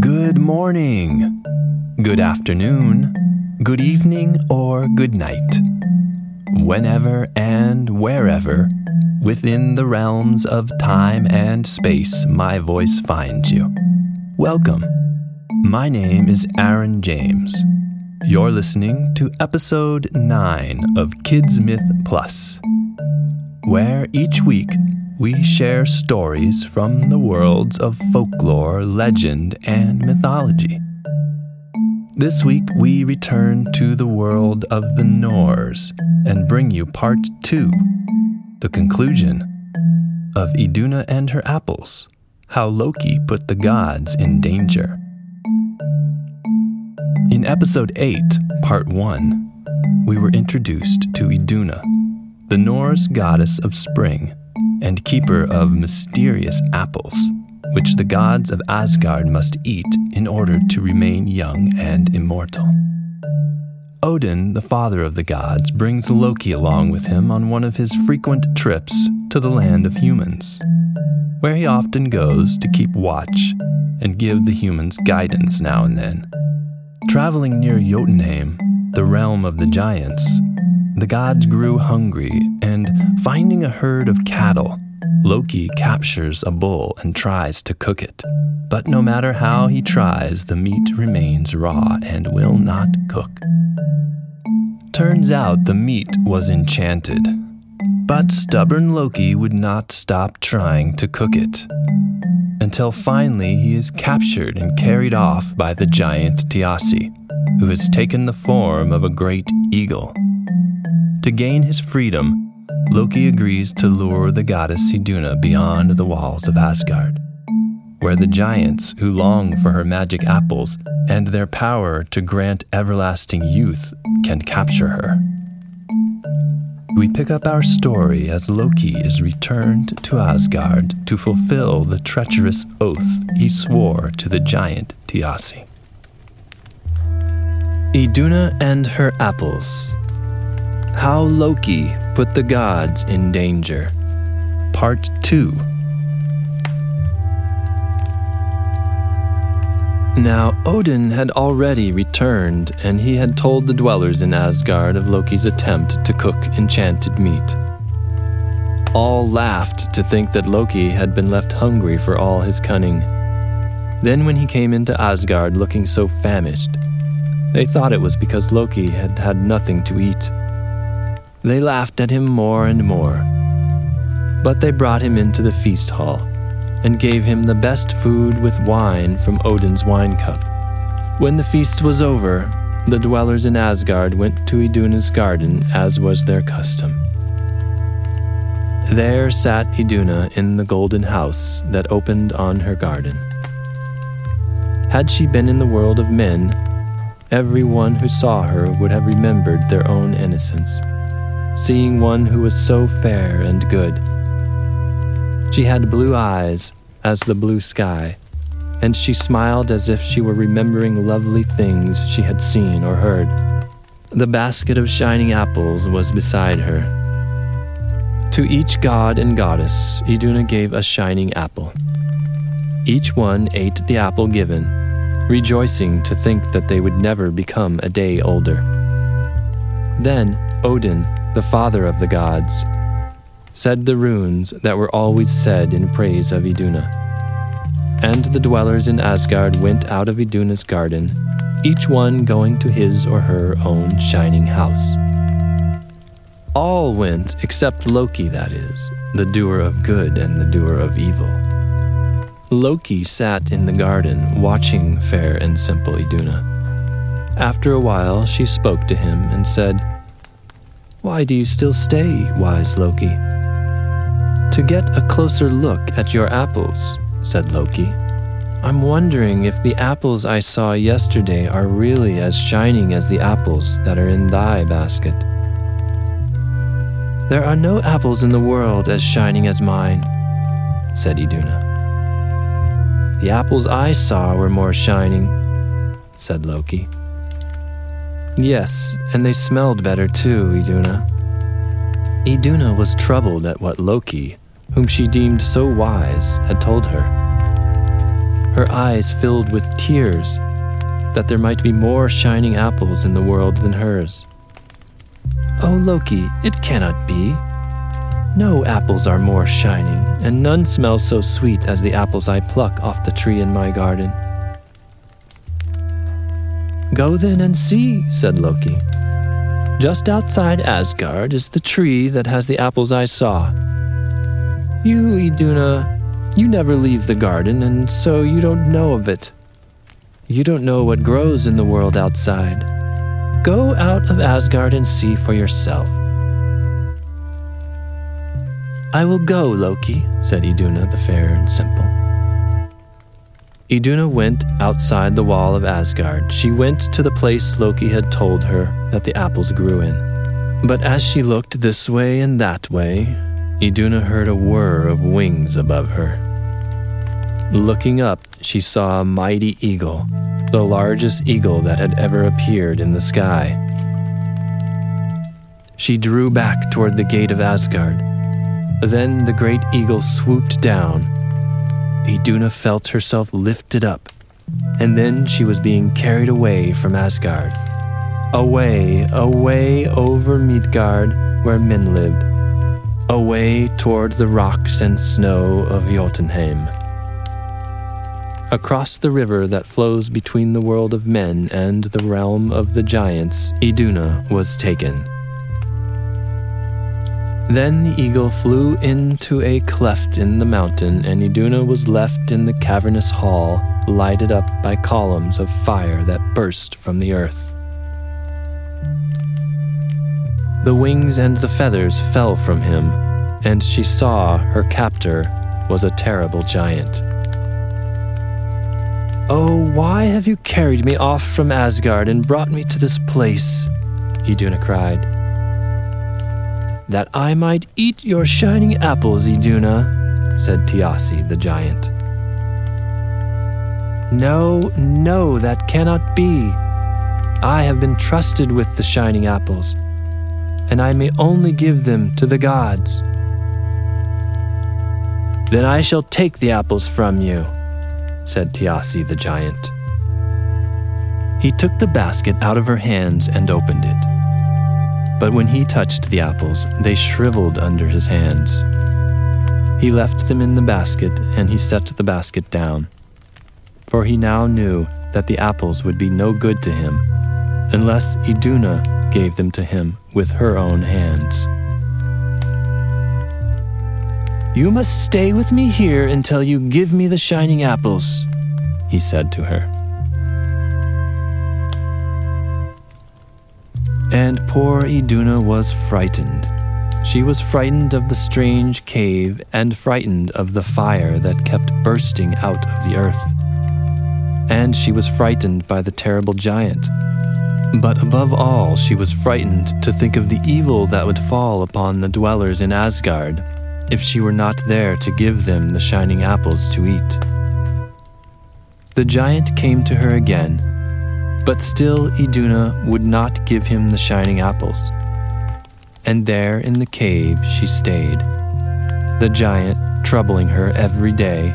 Good morning, good afternoon, good evening, or good night. Whenever and wherever within the realms of time and space my voice finds you. Welcome. My name is Aaron James. You're listening to episode 9 of Kids Myth Plus, where each week we share stories from the worlds of folklore, legend, and mythology. This week we return to the world of the Norse and bring you part two, the conclusion of Iduna and her apples, how Loki put the gods in danger. In episode 8, part 1, we were introduced to Iduna, the Norse goddess of spring and keeper of mysterious apples, which the gods of Asgard must eat in order to remain young and immortal. Odin, the father of the gods, brings Loki along with him on one of his frequent trips to the land of humans, where he often goes to keep watch and give the humans guidance now and then. Traveling near Jotunheim, the realm of the giants, the gods grew hungry, and finding a herd of cattle, Loki captures a bull and tries to cook it. But no matter how he tries, the meat remains raw and will not cook. Turns out the meat was enchanted, but stubborn Loki would not stop trying to cook it. Until finally he is captured and carried off by the giant Thiassi, who has taken the form of a great eagle. To gain his freedom, Loki agrees to lure the goddess Iduna beyond the walls of Asgard, where the giants who long for her magic apples and their power to grant everlasting youth can capture her. We pick up our story as Loki is returned to Asgard to fulfill the treacherous oath he swore to the giant Thiassi. Iduna and her apples how Loki Put the Gods in Danger. Part 2. Now, Odin had already returned, and he had told the dwellers in Asgard of Loki's attempt to cook enchanted meat. All laughed to think that Loki had been left hungry for all his cunning. Then, when he came into Asgard looking so famished, they thought it was because Loki had had nothing to eat. They laughed at him more and more. But they brought him into the feast hall and gave him the best food with wine from Odin's wine cup. When the feast was over, the dwellers in Asgard went to Iduna's garden as was their custom. There sat Iduna in the golden house that opened on her garden. Had she been in the world of men, everyone who saw her would have remembered their own innocence seeing one who was so fair and good. She had blue eyes as the blue sky, and she smiled as if she were remembering lovely things she had seen or heard. The basket of shining apples was beside her. To each god and goddess, Iduna gave a shining apple. Each one ate the apple given, rejoicing to think that they would never become a day older. Then Odin the father of the gods, said the runes that were always said in praise of Iduna. And the dwellers in Asgard went out of Iduna's garden, each one going to his or her own shining house. All went except Loki, that is, the doer of good and the doer of evil. Loki sat in the garden, watching fair and simple Iduna. After a while, she spoke to him and said, why do you still stay, wise Loki? To get a closer look at your apples, said Loki. I'm wondering if the apples I saw yesterday are really as shining as the apples that are in thy basket. There are no apples in the world as shining as mine, said Iduna. The apples I saw were more shining, said Loki. Yes, and they smelled better too, Iduna. Iduna was troubled at what Loki, whom she deemed so wise, had told her. her eyes filled with tears, that there might be more shining apples in the world than hers. Oh, Loki, it cannot be. No apples are more shining, and none smell so sweet as the apples I pluck off the tree in my garden. Go then and see, said Loki. Just outside Asgard is the tree that has the apples I saw. You, Iduna, you never leave the garden, and so you don't know of it. You don't know what grows in the world outside. Go out of Asgard and see for yourself. I will go, Loki, said Iduna the fair and simple. Iduna went outside the wall of Asgard. She went to the place Loki had told her that the apples grew in. But as she looked this way and that way, Iduna heard a whir of wings above her. Looking up, she saw a mighty eagle, the largest eagle that had ever appeared in the sky. She drew back toward the gate of Asgard. Then the great eagle swooped down. Iduna felt herself lifted up, and then she was being carried away from Asgard. Away, away over Midgard, where men lived. Away toward the rocks and snow of Jotunheim across the river that flows between the world of men and the realm of the giants, Iduna was taken. Then the eagle flew into a cleft in the mountain, and Iduna was left in the cavernous hall, lighted up by columns of fire that burst from the earth. The wings and the feathers fell from him, and she saw her captor was a terrible giant. Oh, why have you carried me off from Asgard and brought me to this place? Iduna cried. That I might eat your shining apples, Iduna, said Thiassi the giant. No, no, that cannot be. I have been trusted with the shining apples, and I may only give them to the gods. Then I shall take the apples from you, said Thiassi the giant. He took the basket out of her hands and opened it. But when he touched the apples, they shriveled under his hands. He left them in the basket, and he set the basket down. For he now knew that the apples would be no good to him unless Iduna gave them to him with her own hands. You must stay with me here until you give me the shining apples, he said to her. And poor Iduna was frightened. She was frightened of the strange cave and frightened of the fire that kept bursting out of the earth. And she was frightened by the terrible giant. But above all, she was frightened to think of the evil that would fall upon the dwellers in Asgard if she were not there to give them the shining apples to eat. The giant came to her again, but still Iduna would not give him the shining apples. And there in the cave she stayed, the giant troubling her every day.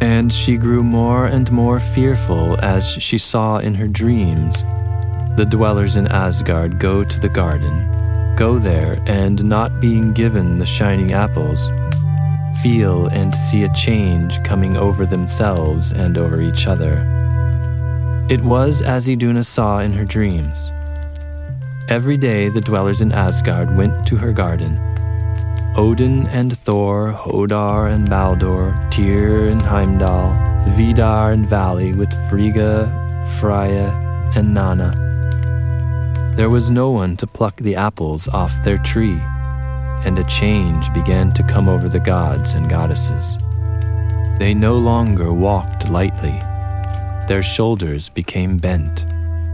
And she grew more and more fearful as she saw in her dreams the dwellers in Asgard go to the garden go there and not being given the shining apples, feel and see a change coming over themselves and over each other. It was as Iduna saw in her dreams. Every day the dwellers in Asgard went to her garden. Odin and Thor, Hodar and Baldur, Tyr and Heimdall, Vidar and Vali with Frigga, Freya, and Nanna there was no one to pluck the apples off their tree, and a change began to come over the gods and goddesses. They no longer walked lightly. Their shoulders became bent.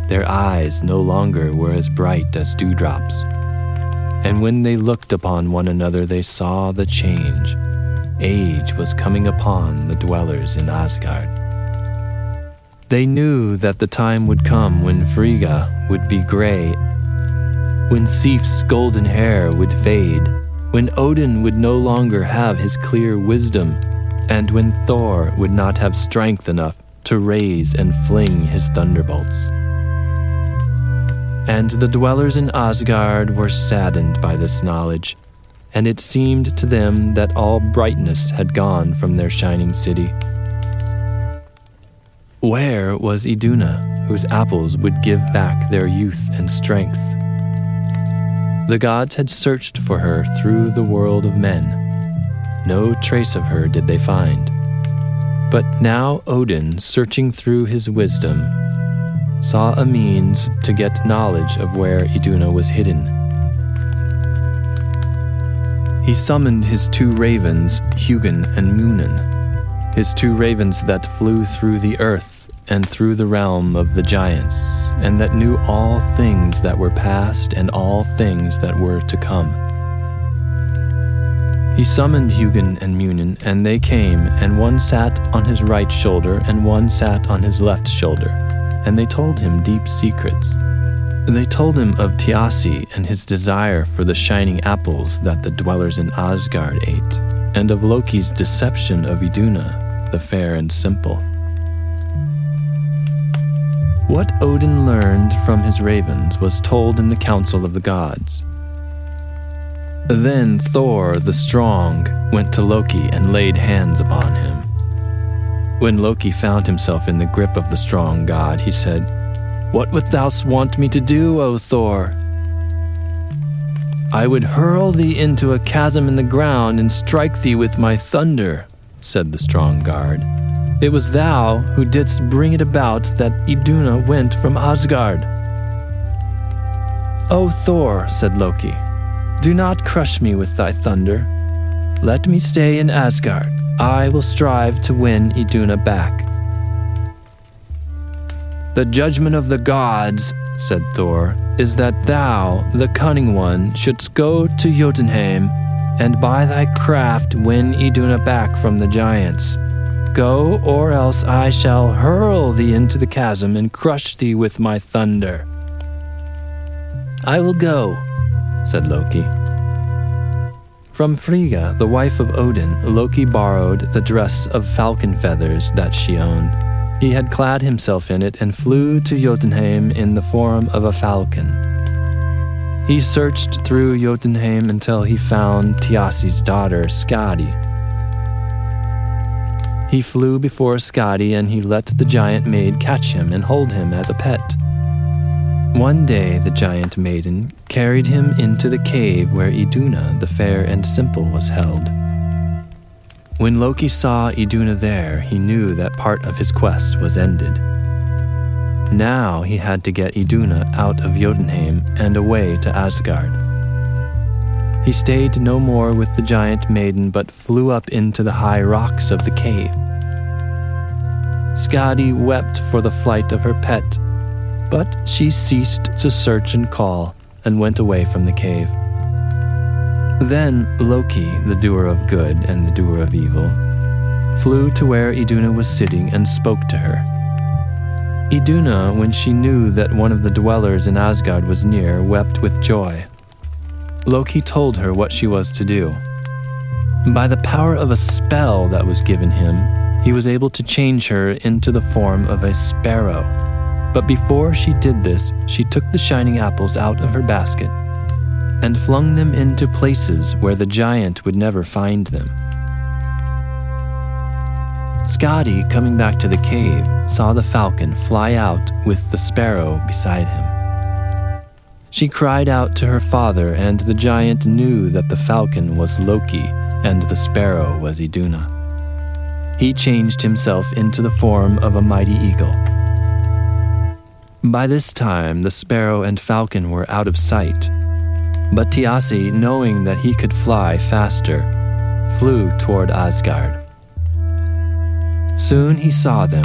Their eyes no longer were as bright as dewdrops. And when they looked upon one another, they saw the change. Age was coming upon the dwellers in Asgard. They knew that the time would come when Frigga would be gray, when Sif's golden hair would fade, when Odin would no longer have his clear wisdom, and when Thor would not have strength enough to raise and fling his thunderbolts. And the dwellers in Asgard were saddened by this knowledge, and it seemed to them that all brightness had gone from their shining city. Where was Iduna, whose apples would give back their youth and strength? The gods had searched for her through the world of men. No trace of her did they find. But now Odin, searching through his wisdom, saw a means to get knowledge of where Iduna was hidden. He summoned his two ravens, Hugin and Munin, his two ravens that flew through the earth and through the realm of the giants, and that knew all things that were past and all things that were to come. He summoned Hugin and Munin, and they came, and one sat on his right shoulder, and one sat on his left shoulder, and they told him deep secrets. They told him of Thiassi and his desire for the shining apples that the dwellers in Asgard ate, and of Loki's deception of Iduna, the fair and simple. What Odin learned from his ravens was told in the council of the gods. Then Thor the strong went to Loki and laid hands upon him. When Loki found himself in the grip of the strong god, he said, What wouldst thou want me to do, O Thor? I would hurl thee into a chasm in the ground and strike thee with my thunder, said the strong guard. It was thou who didst bring it about that Iduna went from Asgard. O Thor, said Loki, do not crush me with thy thunder. Let me stay in Asgard. I will strive to win Iduna back. The judgment of the gods, said Thor, is that thou, the cunning one, shouldst go to Jotunheim and by thy craft win Iduna back from the giants. Go, or else I shall hurl thee into the chasm and crush thee with my thunder. I will go, said Loki. From Frigga, the wife of Odin, Loki borrowed the dress of falcon feathers that she owned. He had clad himself in it and flew to Jotunheim in the form of a falcon. He searched through Jotunheim until he found Thiassi's daughter, Skadi. He flew before Skadi and he let the giant maid catch him and hold him as a pet. One day the giant maiden carried him into the cave where Iduna the fair and simple was held. When Loki saw Iduna there, he knew that part of his quest was ended. Now he had to get Iduna out of Jotunheim and away to Asgard. He stayed no more with the giant maiden but flew up into the high rocks of the cave. Skadi wept for the flight of her pet, but she ceased to search and call and went away from the cave. Then Loki, the doer of good and the doer of evil, flew to where Iduna was sitting and spoke to her. Iduna, when she knew that one of the dwellers in Asgard was near, wept with joy. Loki told her what she was to do. By the power of a spell that was given him, he was able to change her into the form of a sparrow. But before she did this, she took the shining apples out of her basket and flung them into places where the giant would never find them. Skadi, coming back to the cave, saw the falcon fly out with the sparrow beside him. She cried out to her father, and the giant knew that the falcon was Loki and the sparrow was Iduna he changed himself into the form of a mighty eagle. By this time, the sparrow and falcon were out of sight, but Thiassi, knowing that he could fly faster, flew toward Asgard. Soon he saw them.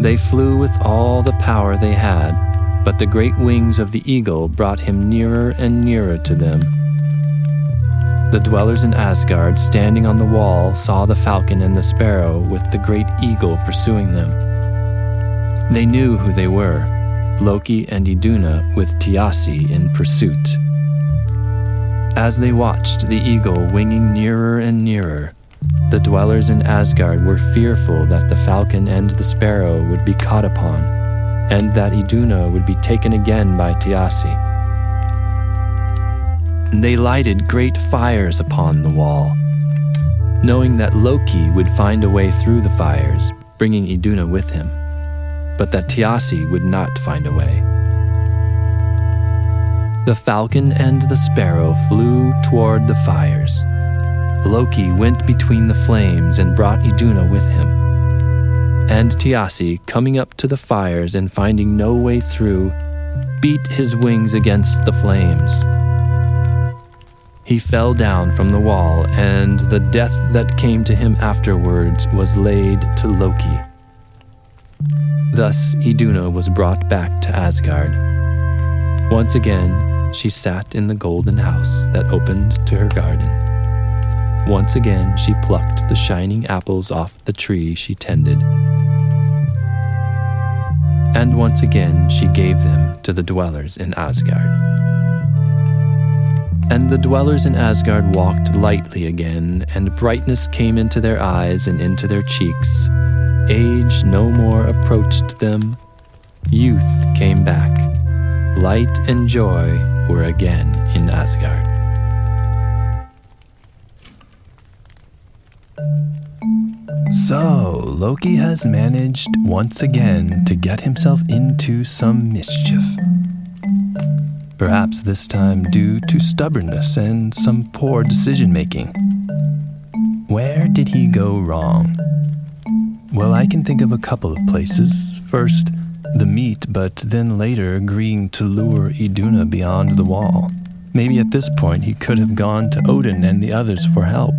They flew with all the power they had, but the great wings of the eagle brought him nearer and nearer to them the dwellers in Asgard, standing on the wall, saw the falcon and the sparrow with the great eagle pursuing them. They knew who they were Loki and Iduna with Thiassi in pursuit. As they watched the eagle winging nearer and nearer, the dwellers in Asgard were fearful that the falcon and the sparrow would be caught upon, and that Iduna would be taken again by Thiassi. They lighted great fires upon the wall, knowing that Loki would find a way through the fires, bringing Iduna with him, but that Thiassi would not find a way. The falcon and the sparrow flew toward the fires. Loki went between the flames and brought Iduna with him. And Thiassi, coming up to the fires and finding no way through, beat his wings against the flames. He fell down from the wall, and the death that came to him afterwards was laid to Loki. Thus Iduna was brought back to Asgard. Once again, she sat in the golden house that opened to her garden. Once again, she plucked the shining apples off the tree she tended. And once again, she gave them to the dwellers in Asgard. And the dwellers in Asgard walked lightly again, and brightness came into their eyes and into their cheeks. Age no more approached them. Youth came back. Light and joy were again in Asgard. So, Loki has managed once again to get himself into some mischief. Perhaps this time due to stubbornness and some poor decision making. Where did he go wrong? Well, I can think of a couple of places. First, the meat, but then later agreeing to lure Iduna beyond the wall. Maybe at this point he could have gone to Odin and the others for help.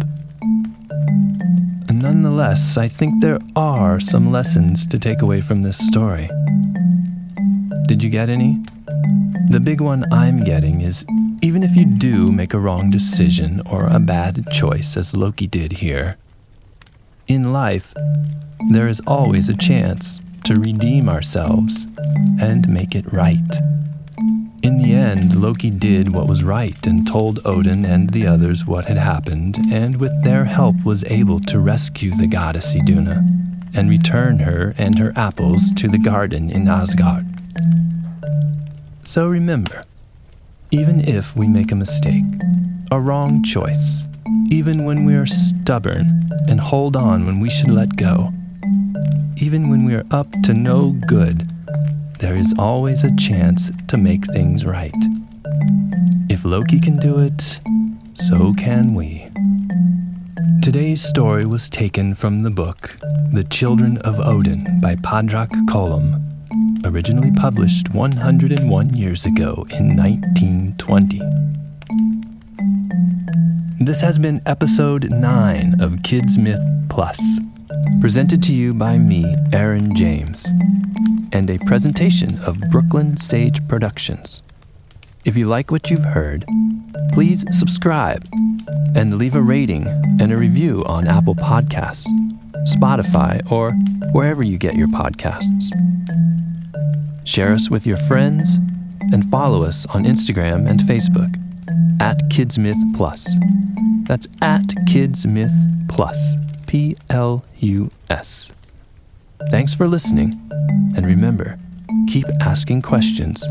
Nonetheless, I think there are some lessons to take away from this story. Did you get any? The big one I'm getting is even if you do make a wrong decision or a bad choice, as Loki did here, in life, there is always a chance to redeem ourselves and make it right. In the end, Loki did what was right and told Odin and the others what had happened, and with their help was able to rescue the goddess Iduna and return her and her apples to the garden in Asgard. So remember, even if we make a mistake, a wrong choice, even when we are stubborn and hold on when we should let go, even when we are up to no good, there is always a chance to make things right. If Loki can do it, so can we. Today's story was taken from the book The Children of Odin by Padraic Colum, originally published 101 years ago in 1920. This has been episode 9 of Kids Myth Plus. Presented to you by me, Aaron James, and a presentation of Brooklyn Sage Productions. If you like what you've heard, please subscribe and leave a rating and a review on Apple Podcasts, Spotify, or wherever you get your podcasts. Share us with your friends and follow us on Instagram and Facebook at KidsMyth Plus. That's at KidsMyth Plus. P L U S. Thanks for listening, and remember, keep asking questions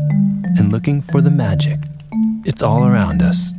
and looking for the magic. It's all around us.